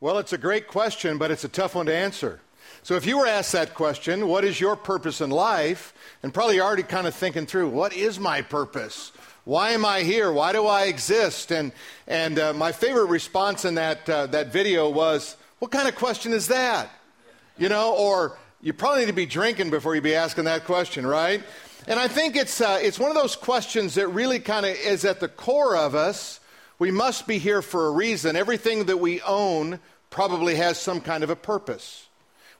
Well, it's a great question, but it's a tough one to answer. So, if you were asked that question, what is your purpose in life? And probably already kind of thinking through, what is my purpose? Why am I here? Why do I exist? And, and uh, my favorite response in that, uh, that video was, what kind of question is that? You know, or you probably need to be drinking before you be asking that question, right? And I think it's, uh, it's one of those questions that really kind of is at the core of us. We must be here for a reason. Everything that we own probably has some kind of a purpose.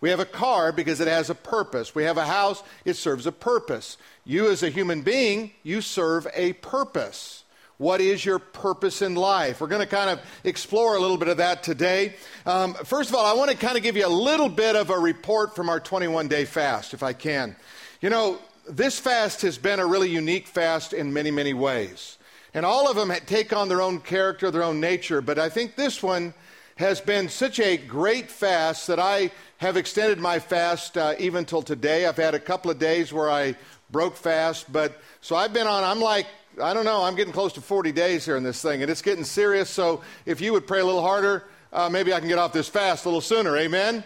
We have a car because it has a purpose. We have a house, it serves a purpose. You, as a human being, you serve a purpose. What is your purpose in life? We're going to kind of explore a little bit of that today. Um, first of all, I want to kind of give you a little bit of a report from our 21 day fast, if I can. You know, this fast has been a really unique fast in many, many ways. And all of them take on their own character, their own nature, but I think this one has been such a great fast that I have extended my fast uh, even till today. I've had a couple of days where I broke fast, but so I've been on, I'm like, I don't know, I'm getting close to 40 days here in this thing, and it's getting serious. So if you would pray a little harder, uh, maybe I can get off this fast a little sooner. Amen?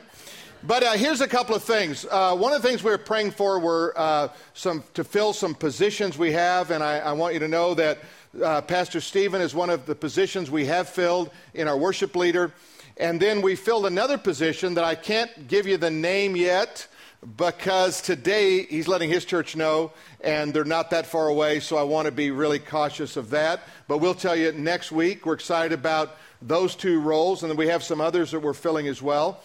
But uh, here's a couple of things. Uh, one of the things we were praying for were uh, some to fill some positions we have, and I, I want you to know that uh, Pastor Stephen is one of the positions we have filled in our worship leader. And then we filled another position that I can't give you the name yet because today he's letting his church know and they're not that far away, so I want to be really cautious of that. But we'll tell you next week. We're excited about those two roles, and then we have some others that we're filling as well.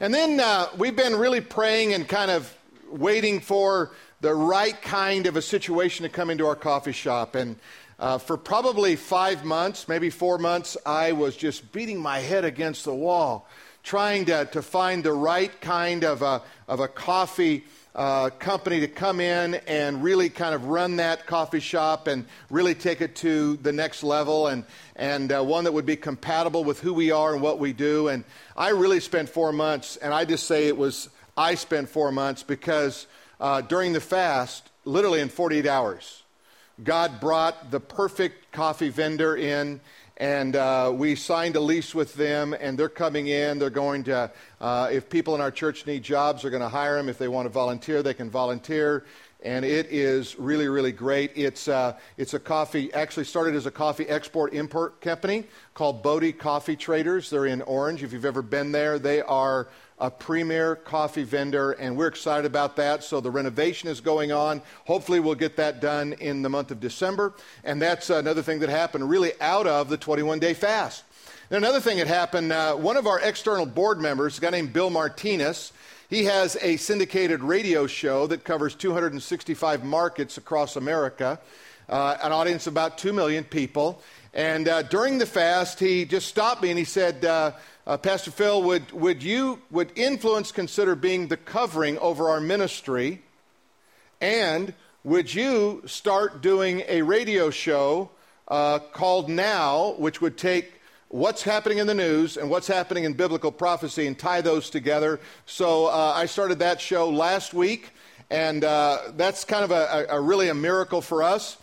And then uh, we've been really praying and kind of waiting for the right kind of a situation to come into our coffee shop. And uh, for probably five months, maybe four months, I was just beating my head against the wall, trying to, to find the right kind of a, of a coffee uh, company to come in and really kind of run that coffee shop and really take it to the next level and, and uh, one that would be compatible with who we are and what we do. And I really spent four months, and I just say it was, I spent four months because uh, during the fast, literally in 48 hours, God brought the perfect coffee vendor in, and uh, we signed a lease with them, and they're coming in. They're going to, uh, if people in our church need jobs, they're going to hire them. If they want to volunteer, they can volunteer. And it is really, really great. It's, uh, it's a coffee, actually started as a coffee export import company called Bodie Coffee Traders. They're in Orange. If you've ever been there, they are a premier coffee vendor, and we're excited about that. So the renovation is going on. Hopefully, we'll get that done in the month of December. And that's another thing that happened really out of the 21 day fast. And another thing that happened uh, one of our external board members, a guy named Bill Martinez, he has a syndicated radio show that covers 265 markets across America, uh, an audience of about 2 million people. And uh, during the fast, he just stopped me and he said, uh, Pastor Phil, would, would you, would influence consider being the covering over our ministry? And would you start doing a radio show uh, called Now, which would take what's happening in the news and what's happening in biblical prophecy and tie those together? So uh, I started that show last week, and uh, that's kind of a, a, really a miracle for us.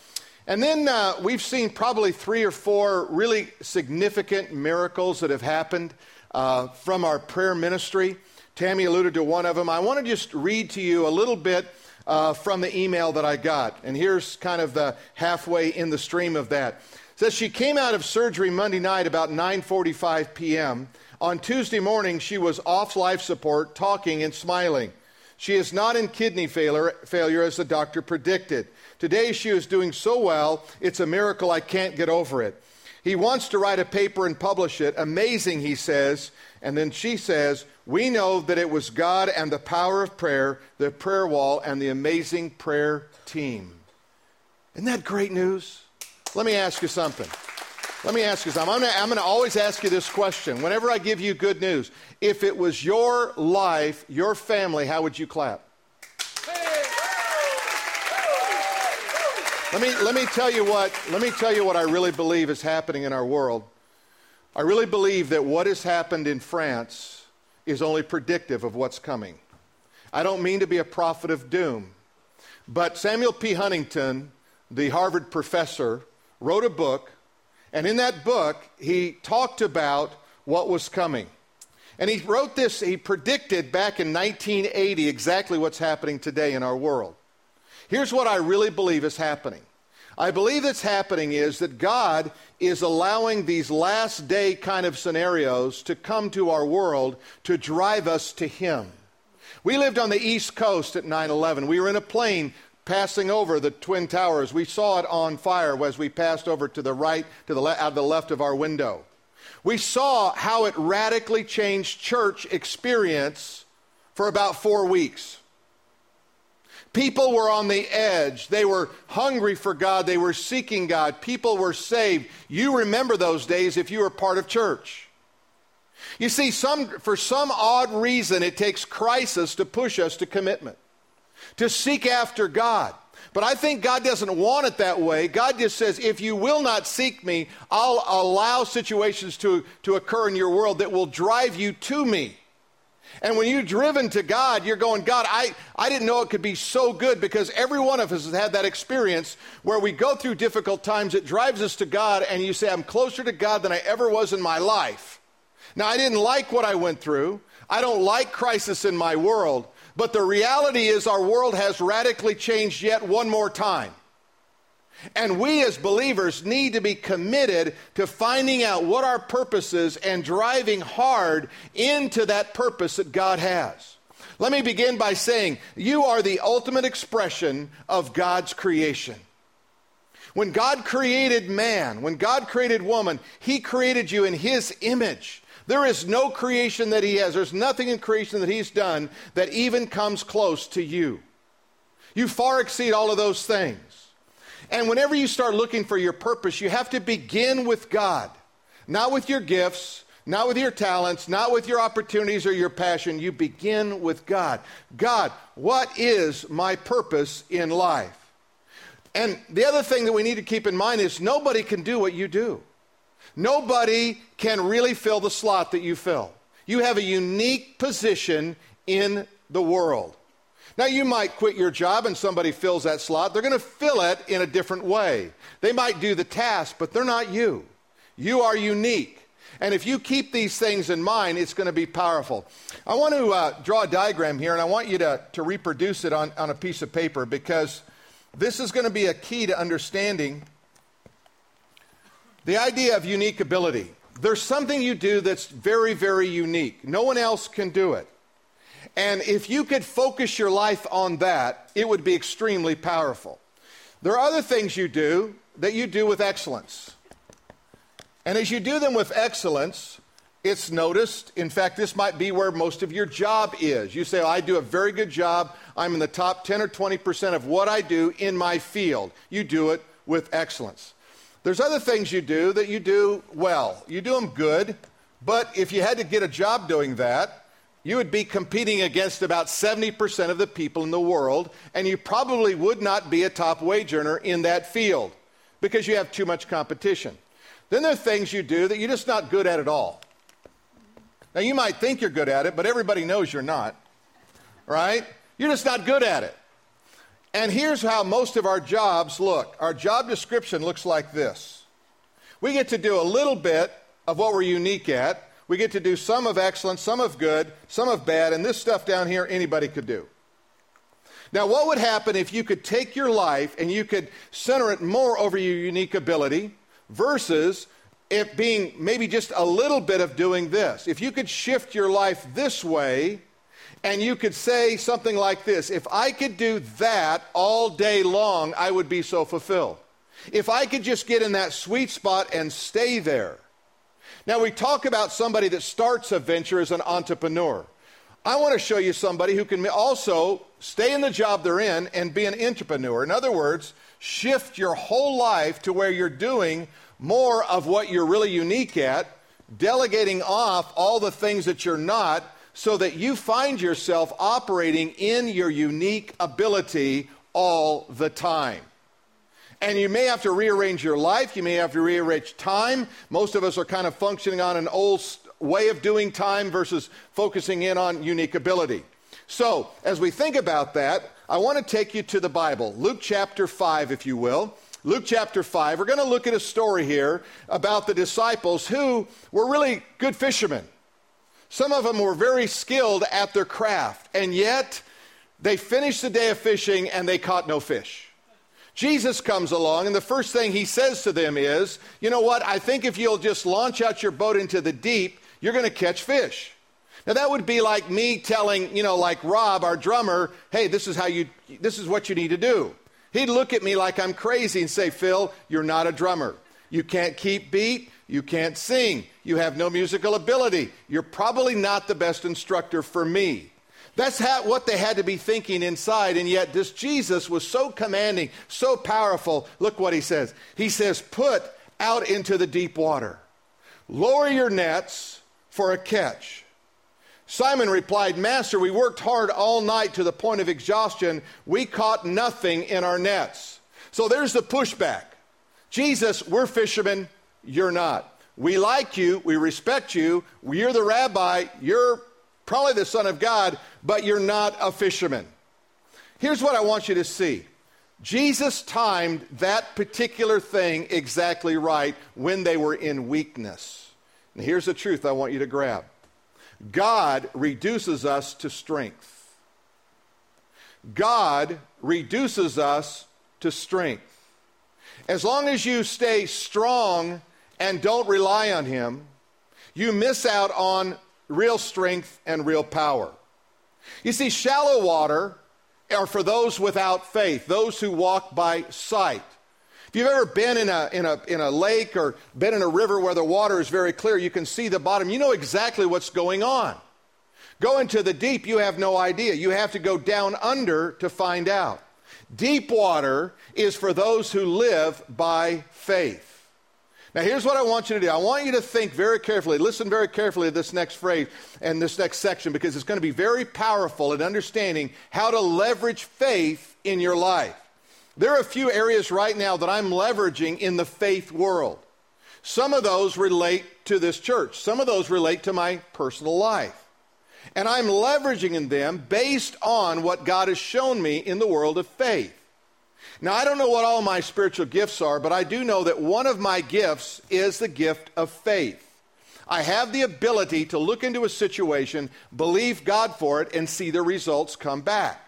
And then uh, we've seen probably three or four really significant miracles that have happened uh, from our prayer ministry. Tammy alluded to one of them. I want to just read to you a little bit uh, from the email that I got. And here's kind of the halfway in the stream of that. It says she came out of surgery Monday night about 9:45 p.m. On Tuesday morning, she was off life support, talking and smiling. She is not in kidney failure, failure as the doctor predicted. Today, she is doing so well, it's a miracle I can't get over it. He wants to write a paper and publish it. Amazing, he says. And then she says, We know that it was God and the power of prayer, the prayer wall, and the amazing prayer team. Isn't that great news? Let me ask you something. Let me ask you something. I'm going to always ask you this question whenever I give you good news. If it was your life, your family, how would you clap? Let me, let me tell you what, let me tell you what I really believe is happening in our world. I really believe that what has happened in France is only predictive of what's coming. I don't mean to be a prophet of doom, but Samuel P. Huntington, the Harvard professor, wrote a book, and in that book, he talked about what was coming. And he wrote this, he predicted back in 1980 exactly what's happening today in our world. Here's what I really believe is happening. I believe that's happening is that God is allowing these last day kind of scenarios to come to our world to drive us to Him. We lived on the East Coast at 9 11. We were in a plane passing over the Twin Towers. We saw it on fire as we passed over to the right, to the le- out of the left of our window. We saw how it radically changed church experience for about four weeks. People were on the edge. They were hungry for God. They were seeking God. People were saved. You remember those days if you were part of church. You see, some, for some odd reason, it takes crisis to push us to commitment, to seek after God. But I think God doesn't want it that way. God just says, if you will not seek me, I'll allow situations to, to occur in your world that will drive you to me. And when you're driven to God, you're going, God, I, I didn't know it could be so good because every one of us has had that experience where we go through difficult times. It drives us to God, and you say, I'm closer to God than I ever was in my life. Now, I didn't like what I went through. I don't like crisis in my world. But the reality is, our world has radically changed yet one more time. And we as believers need to be committed to finding out what our purpose is and driving hard into that purpose that God has. Let me begin by saying you are the ultimate expression of God's creation. When God created man, when God created woman, He created you in His image. There is no creation that He has, there's nothing in creation that He's done that even comes close to you. You far exceed all of those things. And whenever you start looking for your purpose, you have to begin with God, not with your gifts, not with your talents, not with your opportunities or your passion. You begin with God. God, what is my purpose in life? And the other thing that we need to keep in mind is nobody can do what you do. Nobody can really fill the slot that you fill. You have a unique position in the world. Now, you might quit your job and somebody fills that slot. They're going to fill it in a different way. They might do the task, but they're not you. You are unique. And if you keep these things in mind, it's going to be powerful. I want to uh, draw a diagram here, and I want you to, to reproduce it on, on a piece of paper because this is going to be a key to understanding the idea of unique ability. There's something you do that's very, very unique. No one else can do it. And if you could focus your life on that, it would be extremely powerful. There are other things you do that you do with excellence. And as you do them with excellence, it's noticed. In fact, this might be where most of your job is. You say, oh, I do a very good job. I'm in the top 10 or 20% of what I do in my field. You do it with excellence. There's other things you do that you do well. You do them good, but if you had to get a job doing that, you would be competing against about 70% of the people in the world, and you probably would not be a top wage earner in that field because you have too much competition. Then there are things you do that you're just not good at at all. Now, you might think you're good at it, but everybody knows you're not, right? You're just not good at it. And here's how most of our jobs look our job description looks like this we get to do a little bit of what we're unique at, we get to do some of excellence, some of good, some of bad, and this stuff down here anybody could do. Now, what would happen if you could take your life and you could center it more over your unique ability versus it being maybe just a little bit of doing this? If you could shift your life this way and you could say something like this If I could do that all day long, I would be so fulfilled. If I could just get in that sweet spot and stay there. Now, we talk about somebody that starts a venture as an entrepreneur. I want to show you somebody who can also stay in the job they're in and be an entrepreneur. In other words, shift your whole life to where you're doing more of what you're really unique at, delegating off all the things that you're not, so that you find yourself operating in your unique ability all the time. And you may have to rearrange your life. You may have to rearrange time. Most of us are kind of functioning on an old way of doing time versus focusing in on unique ability. So, as we think about that, I want to take you to the Bible, Luke chapter 5, if you will. Luke chapter 5. We're going to look at a story here about the disciples who were really good fishermen. Some of them were very skilled at their craft, and yet they finished the day of fishing and they caught no fish. Jesus comes along, and the first thing he says to them is, You know what? I think if you'll just launch out your boat into the deep, you're going to catch fish. Now that would be like me telling, you know, like Rob, our drummer, hey, this is how you, this is what you need to do. He'd look at me like I'm crazy and say, Phil, you're not a drummer. You can't keep beat. You can't sing. You have no musical ability. You're probably not the best instructor for me. That's how, what they had to be thinking inside. And yet, this Jesus was so commanding, so powerful. Look what he says. He says, Put out into the deep water, lower your nets for a catch. Simon replied, Master, we worked hard all night to the point of exhaustion. We caught nothing in our nets. So there's the pushback. Jesus, we're fishermen, you're not. We like you, we respect you, you're the rabbi, you're probably the Son of God, but you're not a fisherman. Here's what I want you to see Jesus timed that particular thing exactly right when they were in weakness. And here's the truth I want you to grab God reduces us to strength. God reduces us to strength. As long as you stay strong and don't rely on Him, you miss out on real strength and real power. You see, shallow water are for those without faith, those who walk by sight. If you've ever been in a, in, a, in a lake or been in a river where the water is very clear, you can see the bottom. You know exactly what's going on. Go into the deep, you have no idea. You have to go down under to find out. Deep water is for those who live by faith. Now, here's what I want you to do. I want you to think very carefully, listen very carefully to this next phrase and this next section because it's going to be very powerful in understanding how to leverage faith in your life. There are a few areas right now that I'm leveraging in the faith world. Some of those relate to this church, some of those relate to my personal life. And I'm leveraging in them based on what God has shown me in the world of faith. Now, I don't know what all my spiritual gifts are, but I do know that one of my gifts is the gift of faith. I have the ability to look into a situation, believe God for it, and see the results come back.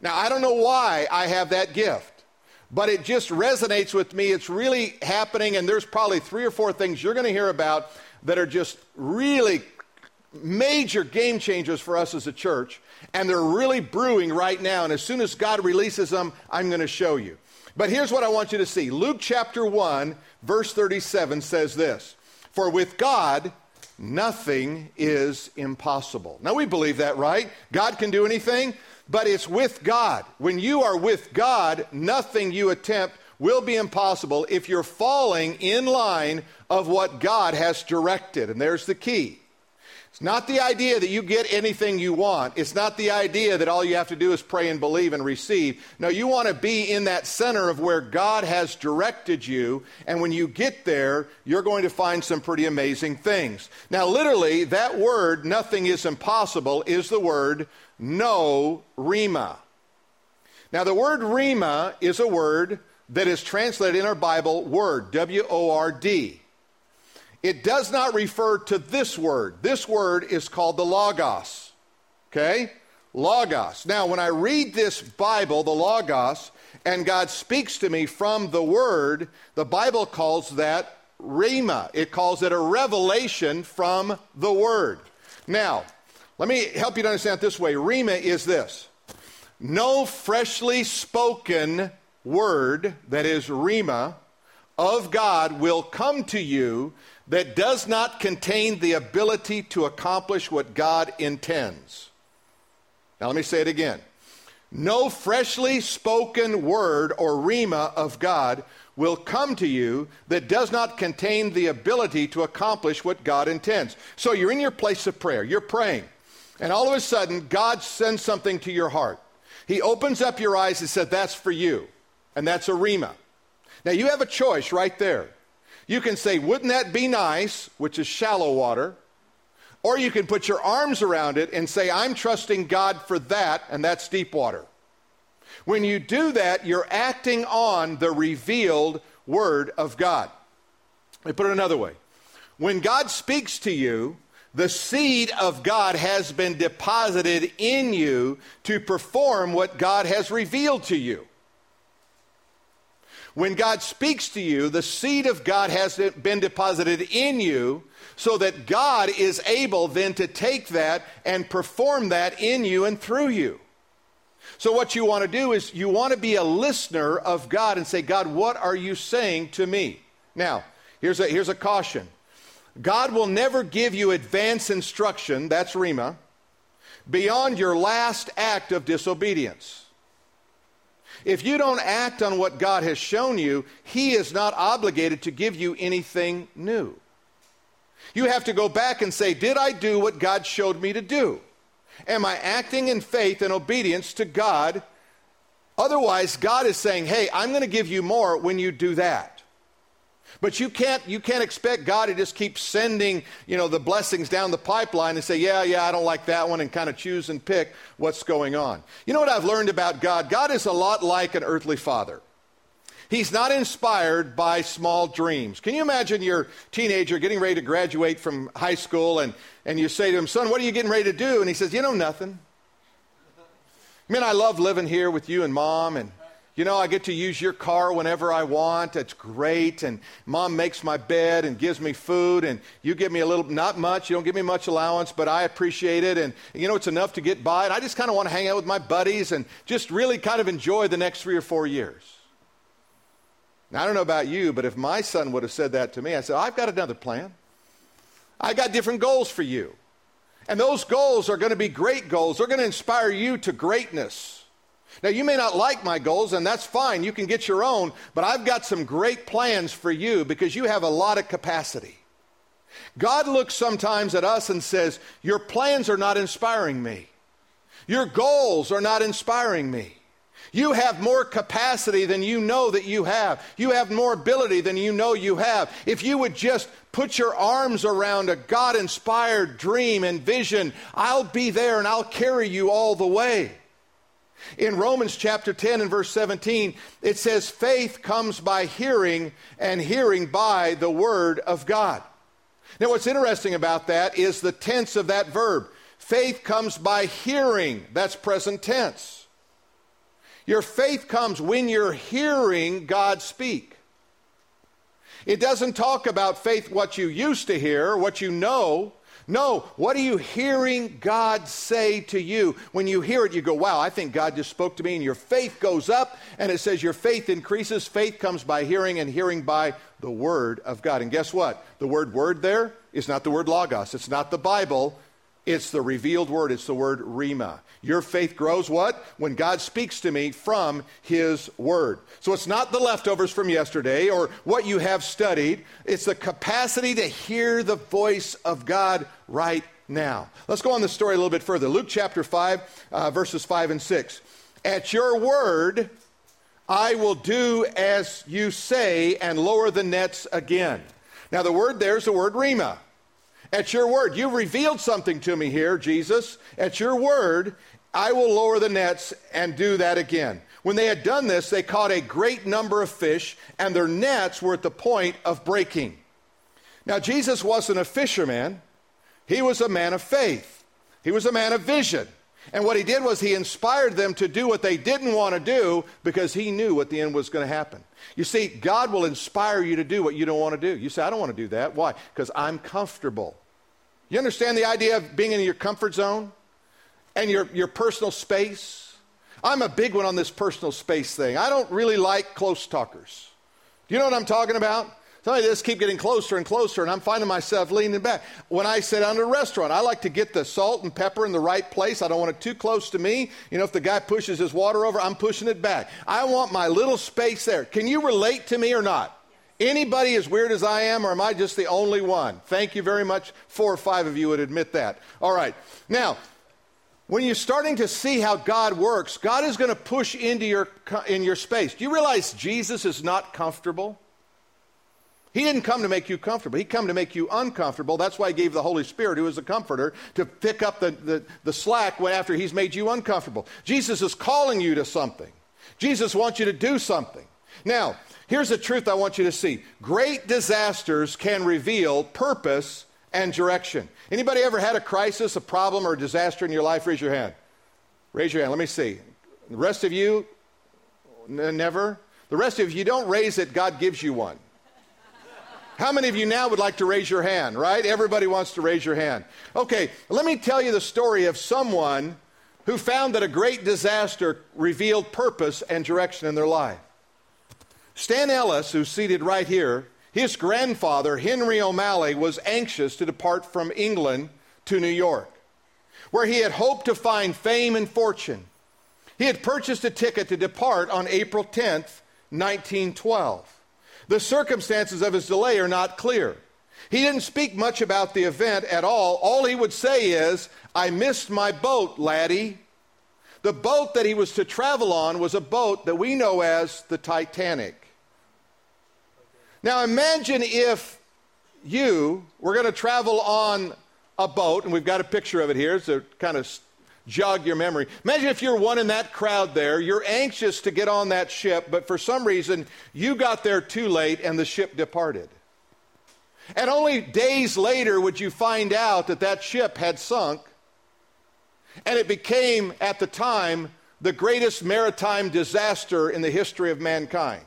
Now, I don't know why I have that gift, but it just resonates with me. It's really happening, and there's probably three or four things you're going to hear about that are just really major game changers for us as a church, and they're really brewing right now. And as soon as God releases them, I'm going to show you. But here's what I want you to see Luke chapter 1, verse 37 says this For with God, nothing is impossible. Now we believe that, right? God can do anything, but it's with God. When you are with God, nothing you attempt will be impossible if you're falling in line of what God has directed. And there's the key. It's not the idea that you get anything you want. It's not the idea that all you have to do is pray and believe and receive. No, you want to be in that center of where God has directed you. And when you get there, you're going to find some pretty amazing things. Now, literally, that word, nothing is impossible, is the word no rhema. Now, the word rhema is a word that is translated in our Bible word, W O R D. It does not refer to this word. This word is called the Logos. Okay? Logos. Now, when I read this Bible, the Logos, and God speaks to me from the Word, the Bible calls that Rhema. It calls it a revelation from the Word. Now, let me help you to understand it this way Rhema is this no freshly spoken word, that is Rhema, of God will come to you that does not contain the ability to accomplish what God intends. Now, let me say it again. No freshly spoken word or rhema of God will come to you that does not contain the ability to accomplish what God intends. So you're in your place of prayer, you're praying, and all of a sudden, God sends something to your heart. He opens up your eyes and says, That's for you. And that's a rhema. Now you have a choice right there. You can say, Wouldn't that be nice? which is shallow water. Or you can put your arms around it and say, I'm trusting God for that, and that's deep water. When you do that, you're acting on the revealed Word of God. Let me put it another way. When God speaks to you, The seed of God has been deposited in you to perform what God has revealed to you. When God speaks to you, the seed of God has been deposited in you so that God is able then to take that and perform that in you and through you. So, what you want to do is you want to be a listener of God and say, God, what are you saying to me? Now, here's a, here's a caution God will never give you advance instruction, that's Rhema, beyond your last act of disobedience. If you don't act on what God has shown you, He is not obligated to give you anything new. You have to go back and say, Did I do what God showed me to do? Am I acting in faith and obedience to God? Otherwise, God is saying, Hey, I'm going to give you more when you do that. But you can't, you can't expect God to just keep sending, you know, the blessings down the pipeline and say, yeah, yeah, I don't like that one, and kind of choose and pick what's going on. You know what I've learned about God? God is a lot like an earthly father. He's not inspired by small dreams. Can you imagine your teenager getting ready to graduate from high school and, and you say to him, son, what are you getting ready to do? And he says, you know, nothing. Man, I love living here with you and mom and you know, I get to use your car whenever I want. It's great. And mom makes my bed and gives me food. And you give me a little, not much. You don't give me much allowance, but I appreciate it. And, you know, it's enough to get by. And I just kind of want to hang out with my buddies and just really kind of enjoy the next three or four years. Now, I don't know about you, but if my son would have said that to me, I said, I've got another plan. I got different goals for you. And those goals are going to be great goals. They're going to inspire you to greatness. Now, you may not like my goals, and that's fine. You can get your own, but I've got some great plans for you because you have a lot of capacity. God looks sometimes at us and says, Your plans are not inspiring me. Your goals are not inspiring me. You have more capacity than you know that you have. You have more ability than you know you have. If you would just put your arms around a God inspired dream and vision, I'll be there and I'll carry you all the way. In Romans chapter 10 and verse 17, it says, faith comes by hearing, and hearing by the word of God. Now, what's interesting about that is the tense of that verb. Faith comes by hearing, that's present tense. Your faith comes when you're hearing God speak. It doesn't talk about faith, what you used to hear, what you know. No, what are you hearing God say to you? When you hear it, you go, wow, I think God just spoke to me, and your faith goes up, and it says your faith increases. Faith comes by hearing, and hearing by the Word of God. And guess what? The word word there is not the word logos, it's not the Bible, it's the revealed word, it's the word rhema. Your faith grows what? When God speaks to me from His Word. So it's not the leftovers from yesterday or what you have studied, it's the capacity to hear the voice of God right now. Let's go on the story a little bit further. Luke chapter 5, uh, verses 5 and 6. At your word, I will do as you say and lower the nets again. Now, the word there is the word rhema. At your word, you've revealed something to me here, Jesus. At your word, I will lower the nets and do that again. When they had done this, they caught a great number of fish, and their nets were at the point of breaking. Now, Jesus wasn't a fisherman, he was a man of faith, he was a man of vision. And what he did was he inspired them to do what they didn't want to do because he knew what the end was going to happen. You see, God will inspire you to do what you don't want to do. You say, I don't want to do that. Why? Because I'm comfortable. You understand the idea of being in your comfort zone and your, your personal space? I'm a big one on this personal space thing. I don't really like close talkers. Do you know what I'm talking about? Somebody this keep getting closer and closer, and I'm finding myself leaning back. When I sit down at a restaurant, I like to get the salt and pepper in the right place. I don't want it too close to me. You know, if the guy pushes his water over, I'm pushing it back. I want my little space there. Can you relate to me or not? Anybody as weird as I am, or am I just the only one? Thank you very much. Four or five of you would admit that. All right. Now, when you're starting to see how God works, God is going to push into your, in your space. Do you realize Jesus is not comfortable? He didn't come to make you comfortable. He come to make you uncomfortable. That's why he gave the Holy Spirit, who is a comforter, to pick up the, the, the slack after he's made you uncomfortable. Jesus is calling you to something. Jesus wants you to do something. Now, here's the truth I want you to see. Great disasters can reveal purpose and direction. Anybody ever had a crisis, a problem, or a disaster in your life? Raise your hand. Raise your hand. Let me see. The rest of you, n- never. The rest of you, you don't raise it, God gives you one. How many of you now would like to raise your hand, right? Everybody wants to raise your hand. Okay, let me tell you the story of someone who found that a great disaster revealed purpose and direction in their life. Stan Ellis, who's seated right here, his grandfather, Henry O'Malley, was anxious to depart from England to New York, where he had hoped to find fame and fortune. He had purchased a ticket to depart on April 10th, 1912. The circumstances of his delay are not clear. He didn't speak much about the event at all. All he would say is, I missed my boat, laddie. The boat that he was to travel on was a boat that we know as the Titanic. Now imagine if you were going to travel on a boat, and we've got a picture of it here It's a kind of jog your memory. Imagine if you're one in that crowd there, you're anxious to get on that ship, but for some reason you got there too late and the ship departed. And only days later would you find out that that ship had sunk, and it became, at the time, the greatest maritime disaster in the history of mankind.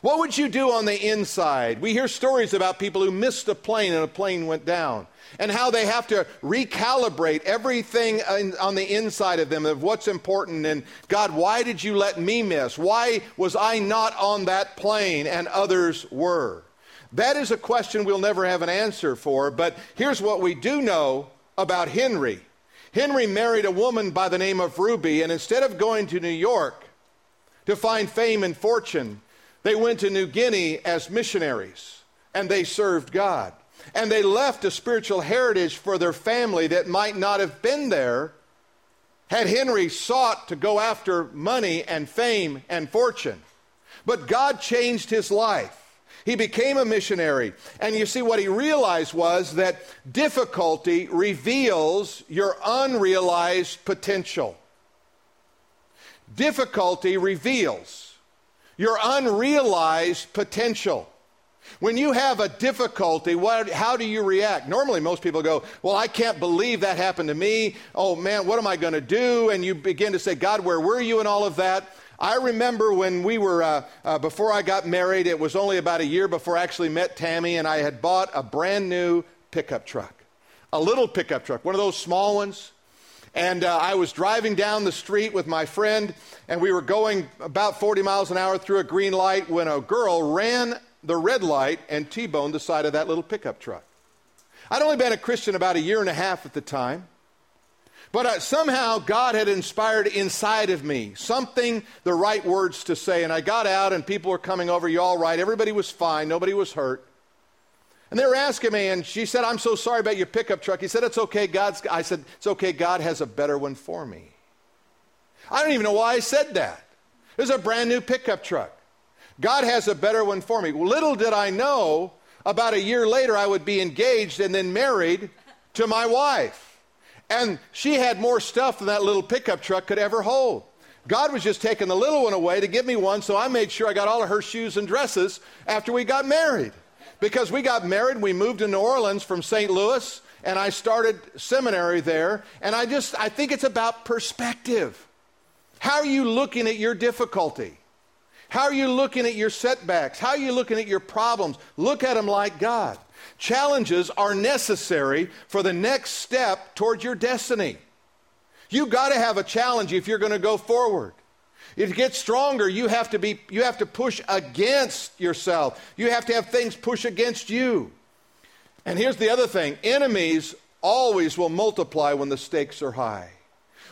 What would you do on the inside? We hear stories about people who missed a plane and a plane went down, and how they have to recalibrate everything on the inside of them of what's important. And God, why did you let me miss? Why was I not on that plane and others were? That is a question we'll never have an answer for, but here's what we do know about Henry. Henry married a woman by the name of Ruby, and instead of going to New York to find fame and fortune, they went to New Guinea as missionaries and they served God. And they left a spiritual heritage for their family that might not have been there had Henry sought to go after money and fame and fortune. But God changed his life. He became a missionary. And you see, what he realized was that difficulty reveals your unrealized potential. Difficulty reveals your unrealized potential. When you have a difficulty, what, how do you react? Normally, most people go, Well, I can't believe that happened to me. Oh, man, what am I going to do? And you begin to say, God, where were you and all of that? I remember when we were, uh, uh, before I got married, it was only about a year before I actually met Tammy, and I had bought a brand new pickup truck. A little pickup truck, one of those small ones. And uh, I was driving down the street with my friend, and we were going about 40 miles an hour through a green light when a girl ran the red light and T boned the side of that little pickup truck. I'd only been a Christian about a year and a half at the time. But uh, somehow God had inspired inside of me something, the right words to say. And I got out, and people were coming over. You all right? Everybody was fine. Nobody was hurt. And they were asking me, and she said, I'm so sorry about your pickup truck. He said, It's okay. God's, I said, It's okay. God has a better one for me. I don't even know why I said that. It was a brand new pickup truck. God has a better one for me. Little did I know, about a year later, I would be engaged and then married to my wife. And she had more stuff than that little pickup truck could ever hold. God was just taking the little one away to give me one, so I made sure I got all of her shoes and dresses after we got married because we got married. We moved to New Orleans from St. Louis, and I started seminary there. And I just, I think it's about perspective. How are you looking at your difficulty? How are you looking at your setbacks? How are you looking at your problems? Look at them like God. Challenges are necessary for the next step towards your destiny. You've got to have a challenge if you're going to go forward. To get stronger, you have to be you have to push against yourself. You have to have things push against you. And here's the other thing, enemies always will multiply when the stakes are high.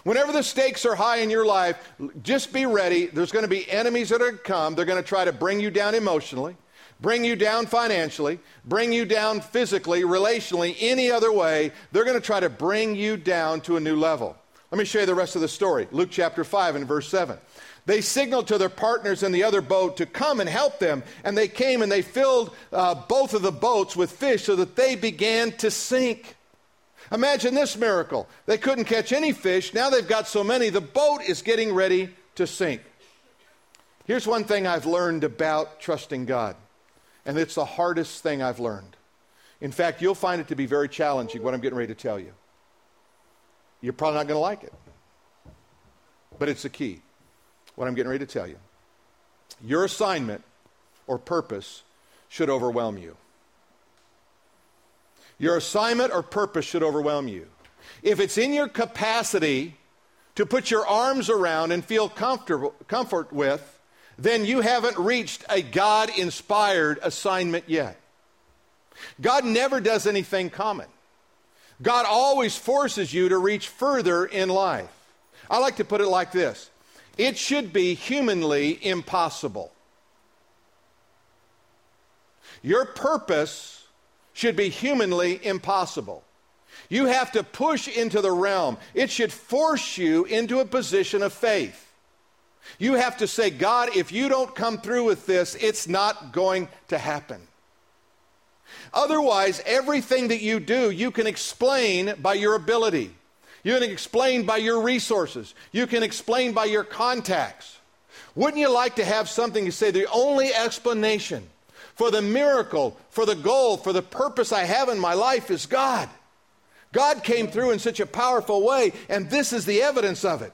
Whenever the stakes are high in your life, just be ready. There's going to be enemies that are going to come. They're going to try to bring you down emotionally, bring you down financially, bring you down physically, relationally, any other way. They're going to try to bring you down to a new level. Let me show you the rest of the story. Luke chapter 5 and verse 7. They signaled to their partners in the other boat to come and help them. And they came and they filled uh, both of the boats with fish so that they began to sink. Imagine this miracle. They couldn't catch any fish. Now they've got so many, the boat is getting ready to sink. Here's one thing I've learned about trusting God, and it's the hardest thing I've learned. In fact, you'll find it to be very challenging, what I'm getting ready to tell you. You're probably not going to like it. But it's the key, what I'm getting ready to tell you. Your assignment or purpose should overwhelm you. Your assignment or purpose should overwhelm you. If it's in your capacity to put your arms around and feel comfortable, comfort with, then you haven't reached a God inspired assignment yet. God never does anything common. God always forces you to reach further in life. I like to put it like this it should be humanly impossible. Your purpose should be humanly impossible. You have to push into the realm. It should force you into a position of faith. You have to say, God, if you don't come through with this, it's not going to happen. Otherwise, everything that you do, you can explain by your ability. You can explain by your resources. You can explain by your contacts. Wouldn't you like to have something to say the only explanation for the miracle, for the goal, for the purpose I have in my life is God? God came through in such a powerful way, and this is the evidence of it.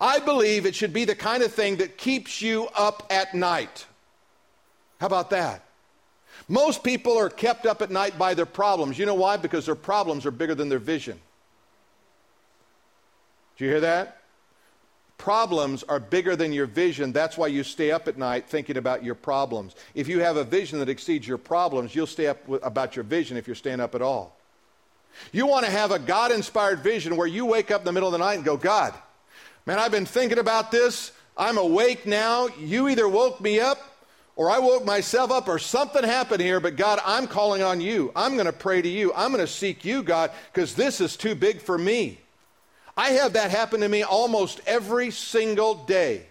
I believe it should be the kind of thing that keeps you up at night. How about that? Most people are kept up at night by their problems. You know why? Because their problems are bigger than their vision. Do you hear that? Problems are bigger than your vision. That's why you stay up at night thinking about your problems. If you have a vision that exceeds your problems, you'll stay up about your vision if you're staying up at all. You want to have a God inspired vision where you wake up in the middle of the night and go, God, man, I've been thinking about this. I'm awake now. You either woke me up or I woke myself up or something happened here, but God, I'm calling on you. I'm going to pray to you. I'm going to seek you, God, because this is too big for me. I have that happen to me almost every single day.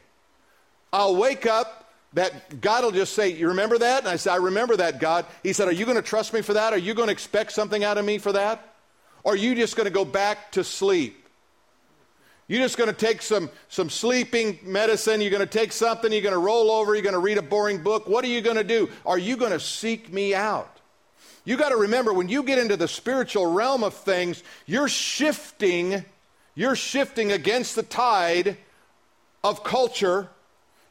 I'll wake up, that God will just say, You remember that? And I said, I remember that, God. He said, Are you going to trust me for that? Are you going to expect something out of me for that? Or are you just going to go back to sleep? You're just going to take some, some sleeping medicine. You're going to take something. You're going to roll over. You're going to read a boring book. What are you going to do? Are you going to seek me out? You got to remember when you get into the spiritual realm of things, you're shifting, you're shifting against the tide of culture,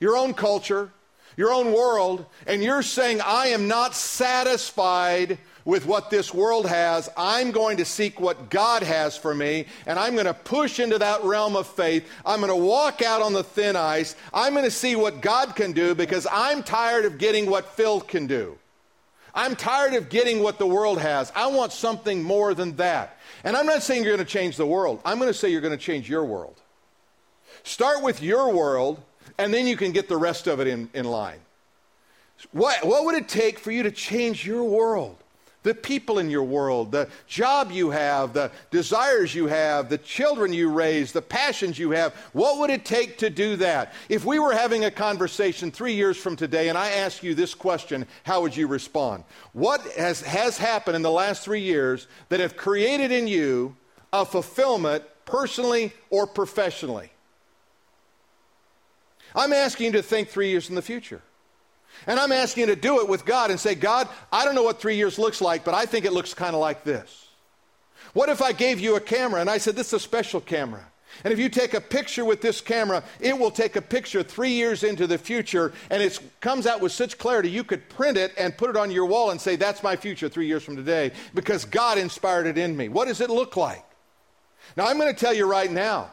your own culture, your own world, and you're saying, I am not satisfied with what this world has. I'm going to seek what God has for me, and I'm going to push into that realm of faith. I'm going to walk out on the thin ice. I'm going to see what God can do because I'm tired of getting what Phil can do. I'm tired of getting what the world has. I want something more than that. And I'm not saying you're going to change the world. I'm going to say you're going to change your world. Start with your world, and then you can get the rest of it in, in line. What, what would it take for you to change your world? The people in your world, the job you have, the desires you have, the children you raise, the passions you have. What would it take to do that? If we were having a conversation three years from today and I ask you this question, how would you respond? What has, has happened in the last three years that have created in you a fulfillment personally or professionally? I'm asking you to think three years in the future. And I'm asking you to do it with God and say, God, I don't know what three years looks like, but I think it looks kind of like this. What if I gave you a camera and I said, This is a special camera? And if you take a picture with this camera, it will take a picture three years into the future, and it comes out with such clarity you could print it and put it on your wall and say, That's my future three years from today, because God inspired it in me. What does it look like? Now, I'm going to tell you right now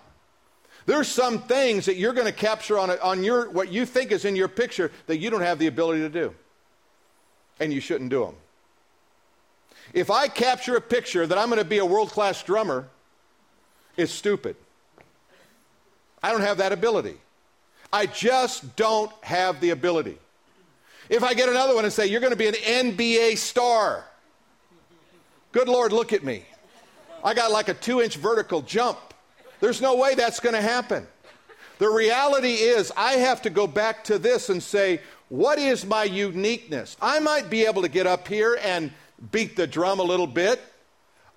there's some things that you're going to capture on, a, on your, what you think is in your picture that you don't have the ability to do. And you shouldn't do them. If I capture a picture that I'm going to be a world class drummer, it's stupid. I don't have that ability. I just don't have the ability. If I get another one and say, You're going to be an NBA star, good Lord, look at me. I got like a two inch vertical jump. There's no way that's going to happen. The reality is, I have to go back to this and say, what is my uniqueness? I might be able to get up here and beat the drum a little bit.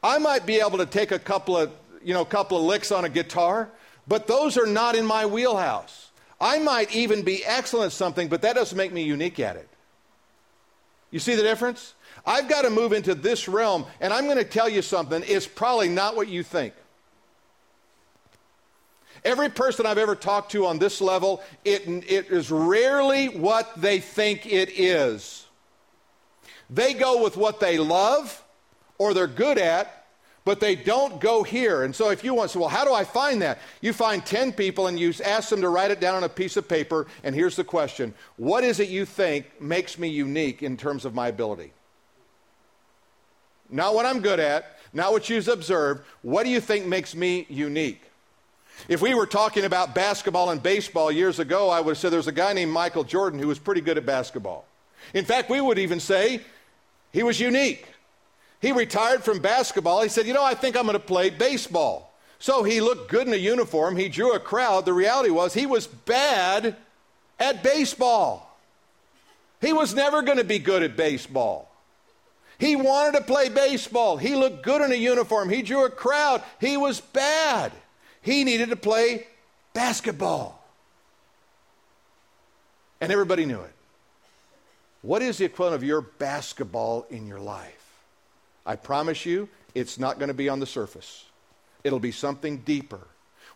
I might be able to take a couple of, you know, couple of licks on a guitar, but those are not in my wheelhouse. I might even be excellent at something, but that doesn't make me unique at it. You see the difference? I've got to move into this realm, and I'm going to tell you something, it's probably not what you think. Every person I've ever talked to on this level, it, it is rarely what they think it is. They go with what they love or they're good at, but they don't go here. And so if you want to say, well, how do I find that? You find 10 people and you ask them to write it down on a piece of paper, and here's the question What is it you think makes me unique in terms of my ability? Not what I'm good at, not what you've observed. What do you think makes me unique? If we were talking about basketball and baseball years ago, I would have said there's a guy named Michael Jordan who was pretty good at basketball. In fact, we would even say he was unique. He retired from basketball. He said, You know, I think I'm going to play baseball. So he looked good in a uniform. He drew a crowd. The reality was he was bad at baseball. He was never going to be good at baseball. He wanted to play baseball. He looked good in a uniform. He drew a crowd. He was bad. He needed to play basketball. And everybody knew it. What is the equivalent of your basketball in your life? I promise you, it's not going to be on the surface. It'll be something deeper.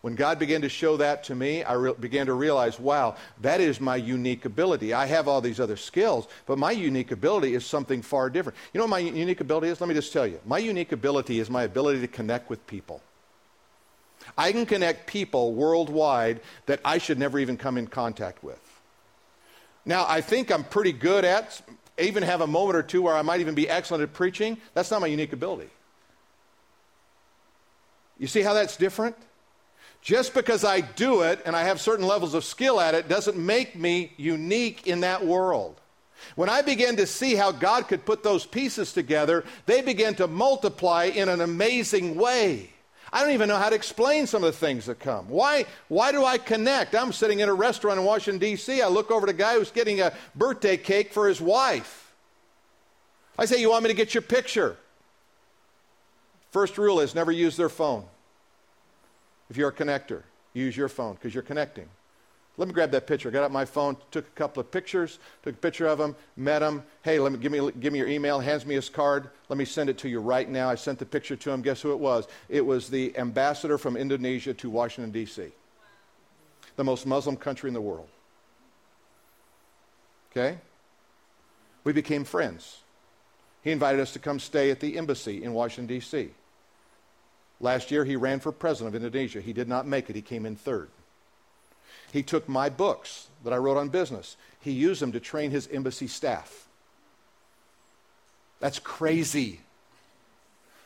When God began to show that to me, I re- began to realize, wow, that is my unique ability. I have all these other skills, but my unique ability is something far different. You know what my unique ability is? Let me just tell you. My unique ability is my ability to connect with people. I can connect people worldwide that I should never even come in contact with. Now, I think I'm pretty good at, even have a moment or two where I might even be excellent at preaching. That's not my unique ability. You see how that's different? Just because I do it and I have certain levels of skill at it doesn't make me unique in that world. When I began to see how God could put those pieces together, they began to multiply in an amazing way. I don't even know how to explain some of the things that come. Why, why do I connect? I'm sitting in a restaurant in Washington, D.C. I look over to a guy who's getting a birthday cake for his wife. I say, You want me to get your picture? First rule is never use their phone. If you're a connector, use your phone because you're connecting. Let me grab that picture. I got out my phone, took a couple of pictures, took a picture of him, met him. Hey, let me give me give me your email. Hands me his card. Let me send it to you right now. I sent the picture to him. Guess who it was? It was the ambassador from Indonesia to Washington D.C., the most Muslim country in the world. Okay, we became friends. He invited us to come stay at the embassy in Washington D.C. Last year, he ran for president of Indonesia. He did not make it. He came in third. He took my books that I wrote on business, he used them to train his embassy staff. That's crazy.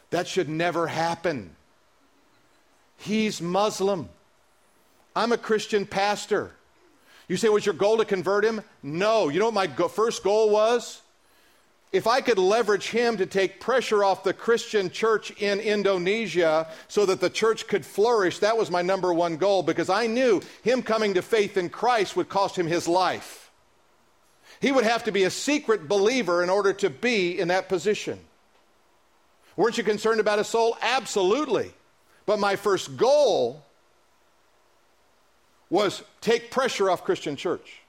That should never happen. He's Muslim. I'm a Christian pastor. You say, was your goal to convert him? No. You know what my go- first goal was? If I could leverage him to take pressure off the Christian church in Indonesia so that the church could flourish, that was my number one goal because I knew him coming to faith in Christ would cost him his life. He would have to be a secret believer in order to be in that position. Weren't you concerned about his soul? Absolutely. But my first goal was take pressure off Christian church.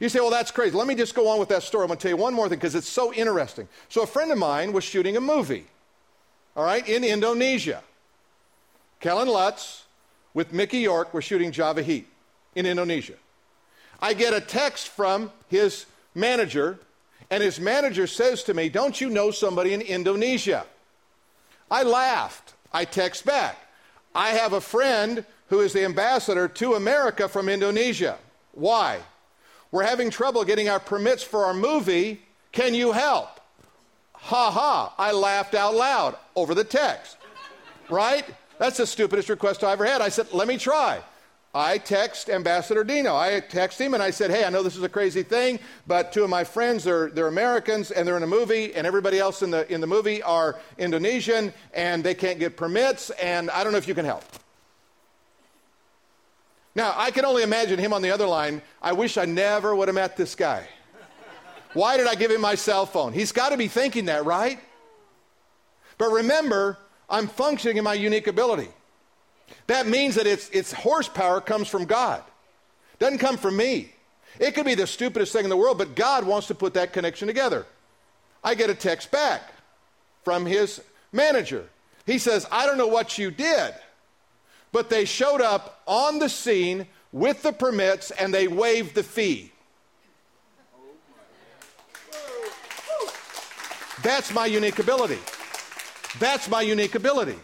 You say, well, that's crazy. Let me just go on with that story. I'm going to tell you one more thing because it's so interesting. So, a friend of mine was shooting a movie, all right, in Indonesia. Kellan Lutz with Mickey Rourke were shooting Java Heat in Indonesia. I get a text from his manager, and his manager says to me, Don't you know somebody in Indonesia? I laughed. I text back. I have a friend who is the ambassador to America from Indonesia. Why? We're having trouble getting our permits for our movie. Can you help? Ha ha. I laughed out loud over the text. Right? That's the stupidest request I ever had. I said, let me try. I text Ambassador Dino. I text him and I said, Hey, I know this is a crazy thing, but two of my friends, they're, they're Americans and they're in a movie, and everybody else in the, in the movie are Indonesian and they can't get permits, and I don't know if you can help. Now, I can only imagine him on the other line. I wish I never would have met this guy. Why did I give him my cell phone? He's got to be thinking that, right? But remember, I'm functioning in my unique ability. That means that its, its horsepower comes from God, doesn't come from me. It could be the stupidest thing in the world, but God wants to put that connection together. I get a text back from his manager. He says, I don't know what you did, but they showed up on the scene with the permits and they waived the fee. That's my unique ability. That's my unique ability.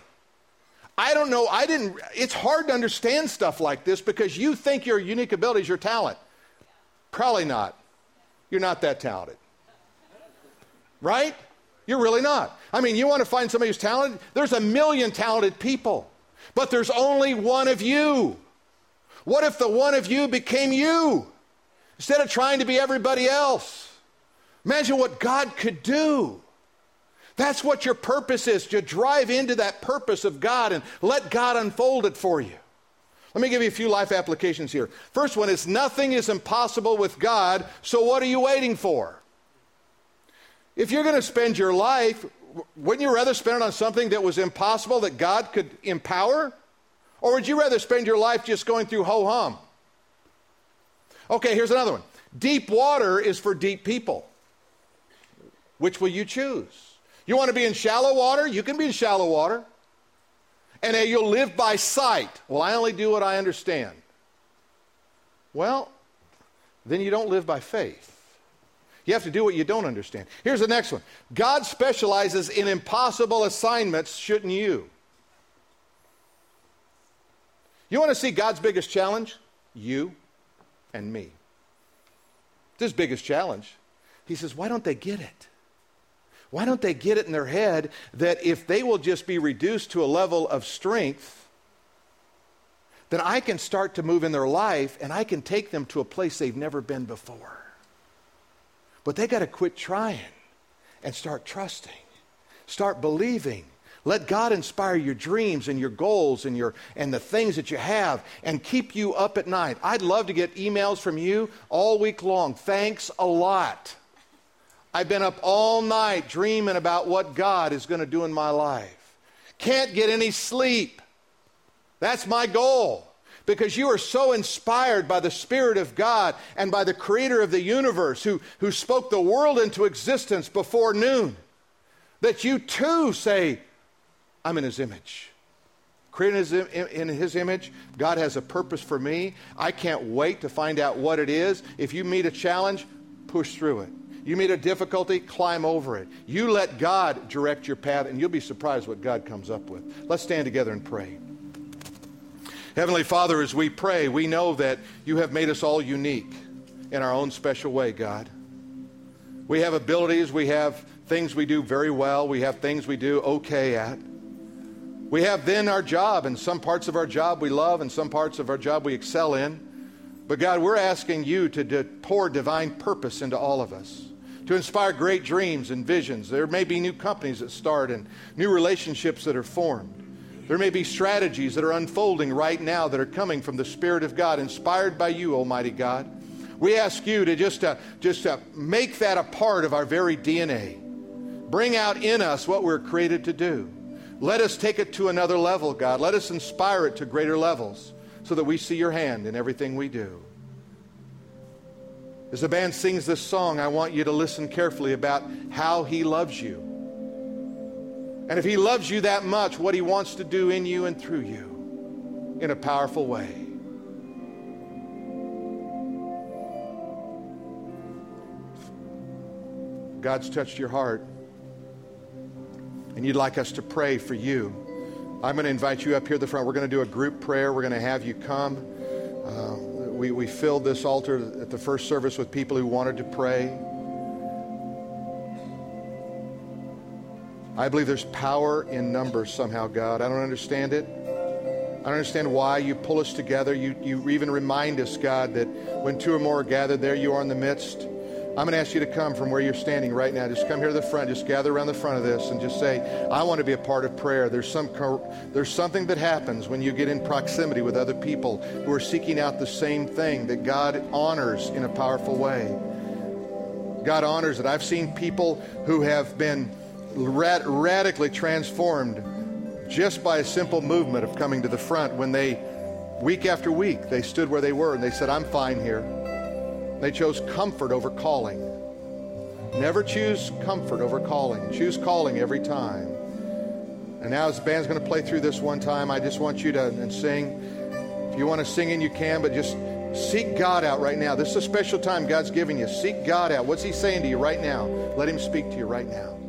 I don't know, I didn't, it's hard to understand stuff like this because you think your unique ability is your talent. Probably not. You're not that talented. Right? You're really not. I mean, you want to find somebody who's talented? There's a million talented people, but there's only one of you. What if the one of you became you instead of trying to be everybody else? Imagine what God could do. That's what your purpose is to drive into that purpose of God and let God unfold it for you. Let me give you a few life applications here. First one is nothing is impossible with God, so what are you waiting for? If you're going to spend your life, wouldn't you rather spend it on something that was impossible that God could empower? Or would you rather spend your life just going through ho hum? Okay, here's another one. Deep water is for deep people. Which will you choose? You want to be in shallow water? You can be in shallow water. And you'll live by sight. Well, I only do what I understand. Well, then you don't live by faith. You have to do what you don't understand. Here's the next one God specializes in impossible assignments, shouldn't you? You want to see God's biggest challenge? You and me. This his biggest challenge. He says, Why don't they get it? Why don't they get it in their head that if they will just be reduced to a level of strength, then I can start to move in their life and I can take them to a place they've never been before. But they got to quit trying and start trusting, start believing. Let God inspire your dreams and your goals and, your, and the things that you have and keep you up at night. I'd love to get emails from you all week long. Thanks a lot. I've been up all night dreaming about what God is going to do in my life. Can't get any sleep. That's my goal. Because you are so inspired by the Spirit of God and by the Creator of the universe who, who spoke the world into existence before noon that you too say, I'm in His image. Created in his image, God has a purpose for me. I can't wait to find out what it is. If you meet a challenge, push through it. You meet a difficulty, climb over it. You let God direct your path, and you'll be surprised what God comes up with. Let's stand together and pray. Heavenly Father, as we pray, we know that you have made us all unique in our own special way, God. We have abilities, we have things we do very well, we have things we do okay at. We have then our job, and some parts of our job we love, and some parts of our job we excel in. But God, we're asking you to pour divine purpose into all of us to inspire great dreams and visions. There may be new companies that start and new relationships that are formed. There may be strategies that are unfolding right now that are coming from the Spirit of God, inspired by you, Almighty God. We ask you to just, uh, just uh, make that a part of our very DNA. Bring out in us what we're created to do. Let us take it to another level, God. Let us inspire it to greater levels so that we see your hand in everything we do. As the band sings this song, I want you to listen carefully about how he loves you. And if he loves you that much, what he wants to do in you and through you in a powerful way. God's touched your heart and you'd like us to pray for you, I'm going to invite you up here at the front. We're going to do a group prayer. We're going to have you come. Uh, we, we filled this altar at the first service with people who wanted to pray. I believe there's power in numbers somehow, God. I don't understand it. I don't understand why you pull us together. You, you even remind us, God, that when two or more are gathered, there you are in the midst. I'm going to ask you to come from where you're standing right now. Just come here to the front. Just gather around the front of this and just say, I want to be a part of prayer. There's, some, there's something that happens when you get in proximity with other people who are seeking out the same thing that God honors in a powerful way. God honors it. I've seen people who have been rad- radically transformed just by a simple movement of coming to the front when they, week after week, they stood where they were and they said, I'm fine here. They chose comfort over calling. Never choose comfort over calling. Choose calling every time. And now, as the band's going to play through this one time, I just want you to and sing. If you want to sing in, you can, but just seek God out right now. This is a special time God's giving you. Seek God out. What's He saying to you right now? Let Him speak to you right now.